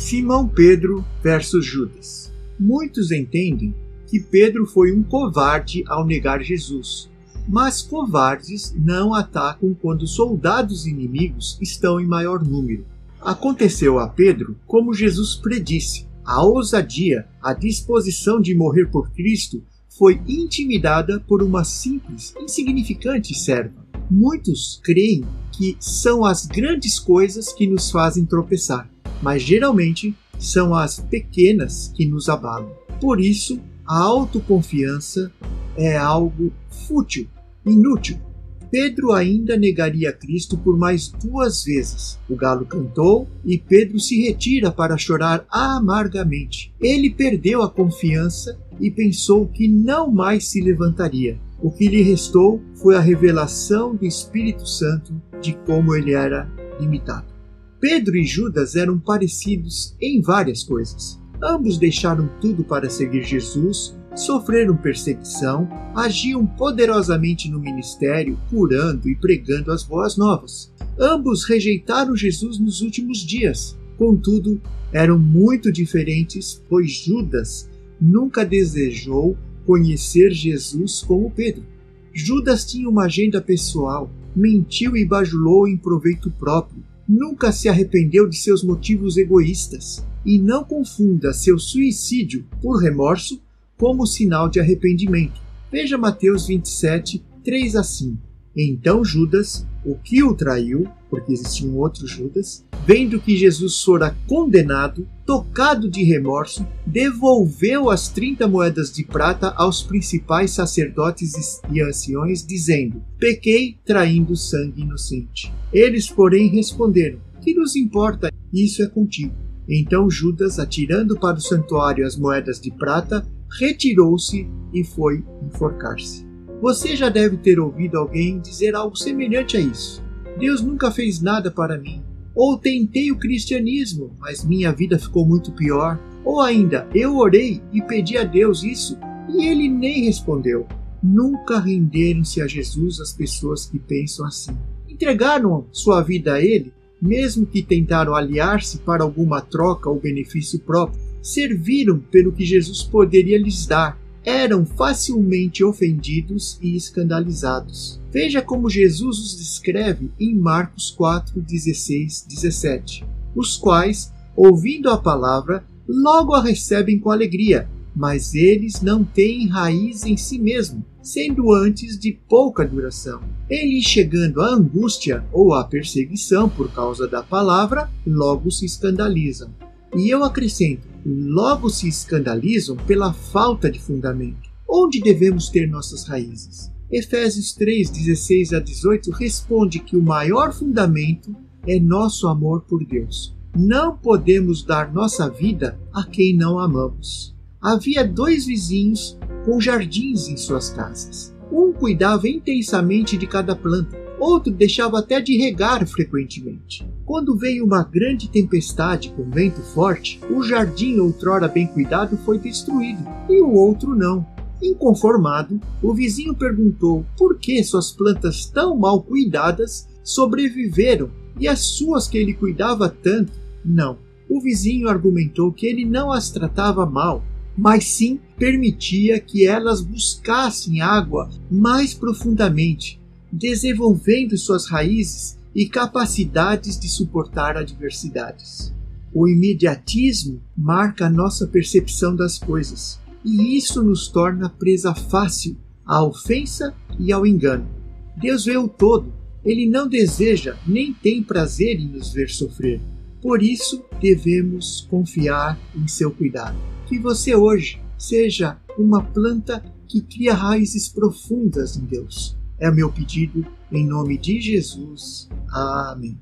Simão Pedro versus Judas. Muitos entendem que Pedro foi um covarde ao negar Jesus, mas covardes não atacam quando soldados inimigos estão em maior número. Aconteceu a Pedro como Jesus predisse. A ousadia, a disposição de morrer por Cristo foi intimidada por uma simples, insignificante serva. Muitos creem que são as grandes coisas que nos fazem tropeçar mas geralmente são as pequenas que nos abalam. Por isso, a autoconfiança é algo fútil, inútil. Pedro ainda negaria Cristo por mais duas vezes. O galo cantou e Pedro se retira para chorar amargamente. Ele perdeu a confiança e pensou que não mais se levantaria. O que lhe restou foi a revelação do Espírito Santo de como ele era limitado. Pedro e Judas eram parecidos em várias coisas. Ambos deixaram tudo para seguir Jesus, sofreram perseguição, agiam poderosamente no ministério, curando e pregando as boas novas. Ambos rejeitaram Jesus nos últimos dias. Contudo, eram muito diferentes, pois Judas nunca desejou conhecer Jesus como Pedro. Judas tinha uma agenda pessoal, mentiu e bajulou em proveito próprio nunca se arrependeu de seus motivos egoístas e não confunda seu suicídio por remorso como sinal de arrependimento. Veja Mateus 27, 3 a 5. Então Judas, o que o traiu, porque existia um outro Judas, vendo que Jesus fora condenado, tocado de remorso, devolveu as trinta moedas de prata aos principais sacerdotes e anciões, dizendo: Pequei traindo sangue inocente. Eles, porém, responderam: Que nos importa? Isso é contigo. Então Judas, atirando para o santuário as moedas de prata, retirou-se e foi enforcar-se. Você já deve ter ouvido alguém dizer algo semelhante a isso. Deus nunca fez nada para mim. Ou tentei o cristianismo, mas minha vida ficou muito pior. Ou ainda, eu orei e pedi a Deus isso e ele nem respondeu. Nunca renderam-se a Jesus as pessoas que pensam assim. Entregaram sua vida a Ele, mesmo que tentaram aliar-se para alguma troca ou benefício próprio. Serviram pelo que Jesus poderia lhes dar eram facilmente ofendidos e escandalizados. Veja como Jesus os descreve em Marcos 4, 16, 17, os quais, ouvindo a palavra, logo a recebem com alegria, mas eles não têm raiz em si mesmo, sendo antes de pouca duração. Eles, chegando à angústia ou à perseguição por causa da palavra, logo se escandalizam. E eu acrescento: logo se escandalizam pela falta de fundamento. Onde devemos ter nossas raízes? Efésios 3, 16 a 18 responde que o maior fundamento é nosso amor por Deus. Não podemos dar nossa vida a quem não amamos. Havia dois vizinhos com jardins em suas casas. Um cuidava intensamente de cada planta, outro deixava até de regar frequentemente. Quando veio uma grande tempestade com vento forte, o jardim outrora bem cuidado foi destruído e o outro não. Inconformado, o vizinho perguntou por que suas plantas tão mal cuidadas sobreviveram e as suas que ele cuidava tanto não. O vizinho argumentou que ele não as tratava mal, mas sim permitia que elas buscassem água mais profundamente desenvolvendo suas raízes e capacidades de suportar adversidades. O imediatismo marca a nossa percepção das coisas, e isso nos torna presa fácil à ofensa e ao engano. Deus vê o todo, ele não deseja nem tem prazer em nos ver sofrer. Por isso, devemos confiar em seu cuidado. Que você hoje seja uma planta que cria raízes profundas em Deus é meu pedido em nome de Jesus. Amém.